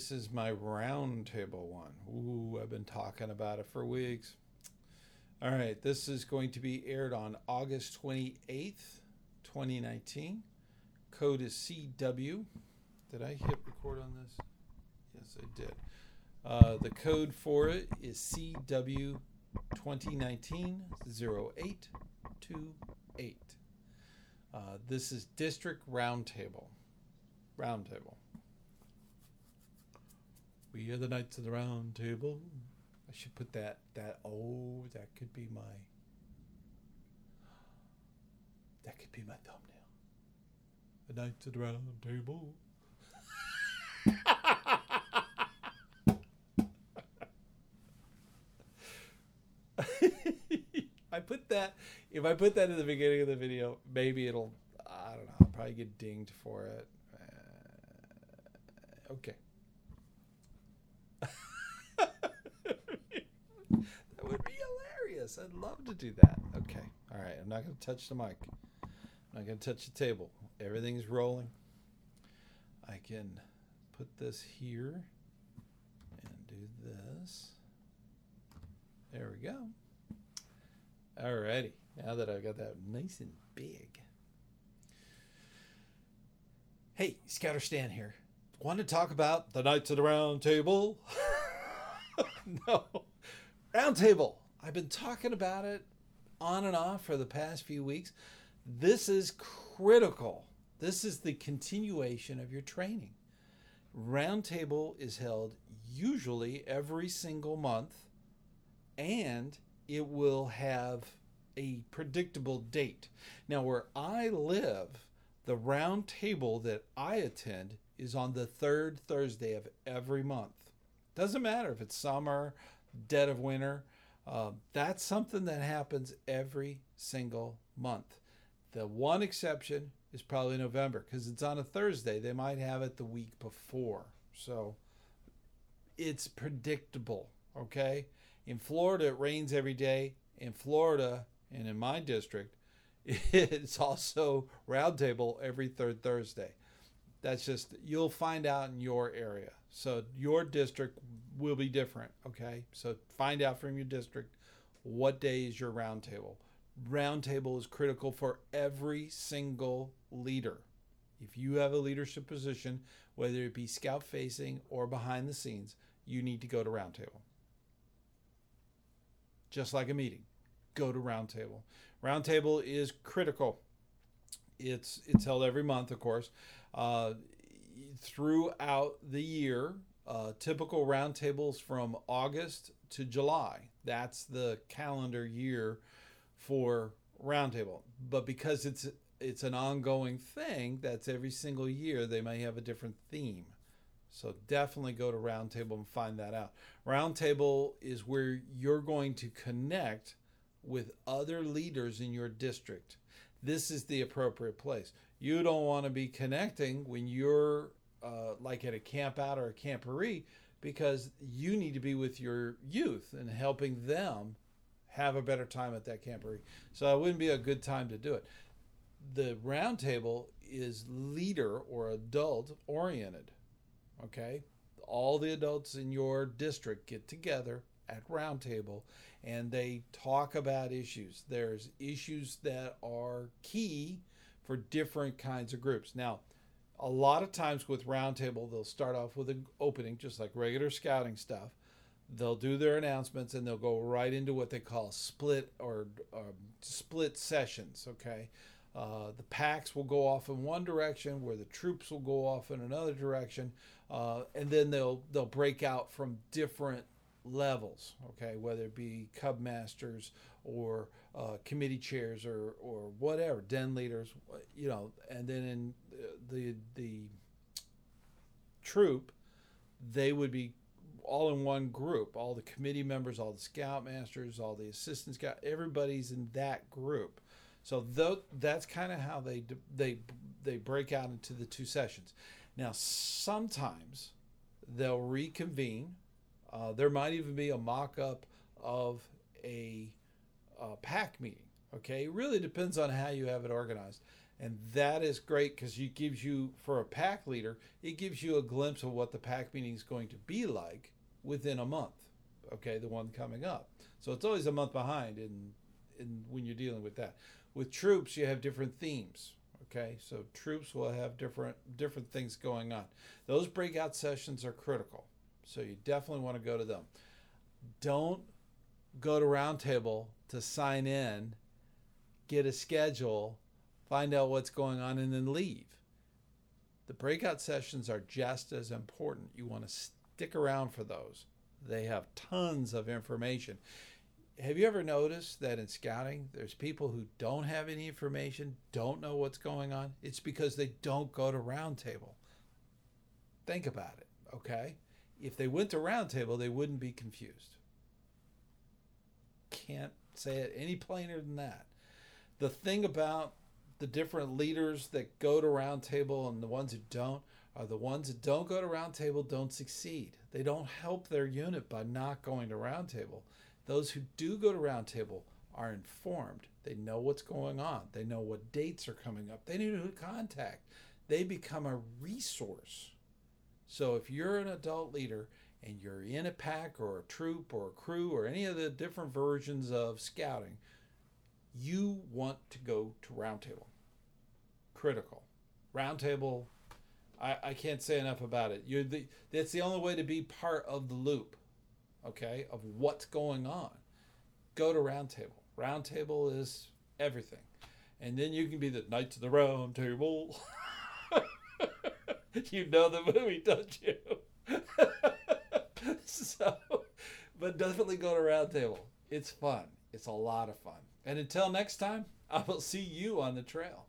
This is my roundtable one. Ooh, I've been talking about it for weeks. All right, this is going to be aired on August 28th, 2019. Code is CW. Did I hit record on this? Yes, I did. Uh, the code for it is CW 2019 0828. Uh, this is District Roundtable. Roundtable. We are the Knights of the Round Table. I should put that. That oh, that could be my. That could be my thumbnail. The Knights of the Round Table. I put that. If I put that in the beginning of the video, maybe it'll. I don't know. I'll probably get dinged for it. Uh, okay. that would be hilarious. I'd love to do that. Okay. All right. I'm not going to touch the mic. I'm not going to touch the table. Everything's rolling. I can put this here and do this. There we go. Alrighty. Now that I've got that nice and big. Hey, Scouter Stan here. Want to talk about the Knights of the Round Table? no. Round Table. I've been talking about it on and off for the past few weeks. This is critical. This is the continuation of your training. Roundtable is held usually every single month and it will have a predictable date. Now, where I live, the round table that I attend is on the third Thursday of every month. Doesn't matter if it's summer, dead of winter. Uh, that's something that happens every single month. The one exception is probably November because it's on a Thursday. They might have it the week before. So it's predictable, okay? In Florida, it rains every day. In Florida, and in my district, it's also roundtable every third Thursday. That's just, you'll find out in your area. So your district will be different, okay? So find out from your district what day is your roundtable. Roundtable is critical for every single leader. If you have a leadership position, whether it be scout facing or behind the scenes, you need to go to roundtable just like a meeting. Go to roundtable. Roundtable is critical. It's it's held every month, of course, uh, throughout the year. Uh, typical roundtables from August to July. That's the calendar year for roundtable. But because it's it's an ongoing thing, that's every single year. They may have a different theme. So definitely go to Roundtable and find that out. Roundtable is where you're going to connect with other leaders in your district. This is the appropriate place. You don't want to be connecting when you're uh, like at a camp out or a camporee because you need to be with your youth and helping them have a better time at that camporee. So it wouldn't be a good time to do it. The roundtable is leader or adult oriented. Okay, all the adults in your district get together at roundtable and they talk about issues. There's issues that are key for different kinds of groups. Now, a lot of times with roundtable, they'll start off with an opening, just like regular scouting stuff. They'll do their announcements and they'll go right into what they call split or um, split sessions. Okay, uh, the packs will go off in one direction, where the troops will go off in another direction, uh, and then they'll they'll break out from different levels. Okay, whether it be cub masters or uh, committee chairs or or whatever, den leaders, you know, and then in the the troop, they would be all in one group. All the committee members, all the scoutmasters, all the assistant scout, everybody's in that group so that's kind of how they they they break out into the two sessions. Now sometimes they'll reconvene. Uh, there might even be a mock-up of a, a pack meeting. Okay, it really depends on how you have it organized. And that is great because it gives you, for a pack leader, it gives you a glimpse of what the pack meeting is going to be like within a month. Okay, the one coming up. So it's always a month behind in, in when you're dealing with that. With troops, you have different themes. Okay, so troops will have different different things going on. Those breakout sessions are critical. So you definitely want to go to them. Don't go to Roundtable to sign in, get a schedule, find out what's going on, and then leave. The breakout sessions are just as important. You want to stick around for those. They have tons of information. Have you ever noticed that in scouting, there's people who don't have any information, don't know what's going on? It's because they don't go to roundtable. Think about it, okay? If they went to roundtable, they wouldn't be confused. Can't say it any plainer than that. The thing about the different leaders that go to roundtable and the ones who don't are the ones that don't go to roundtable don't succeed. They don't help their unit by not going to roundtable. Those who do go to roundtable are informed. They know what's going on. They know what dates are coming up. They know who to contact. They become a resource. So if you're an adult leader and you're in a pack or a troop or a crew or any of the different versions of scouting, you want to go to roundtable. Critical. Roundtable I, I can't say enough about it. You're the that's the only way to be part of the loop, okay, of what's going on. Go to roundtable. Roundtable is everything, and then you can be the Knights of the Round Table. you know the movie, don't you? so, but definitely go to roundtable. It's fun. It's a lot of fun. And until next time, I will see you on the trail.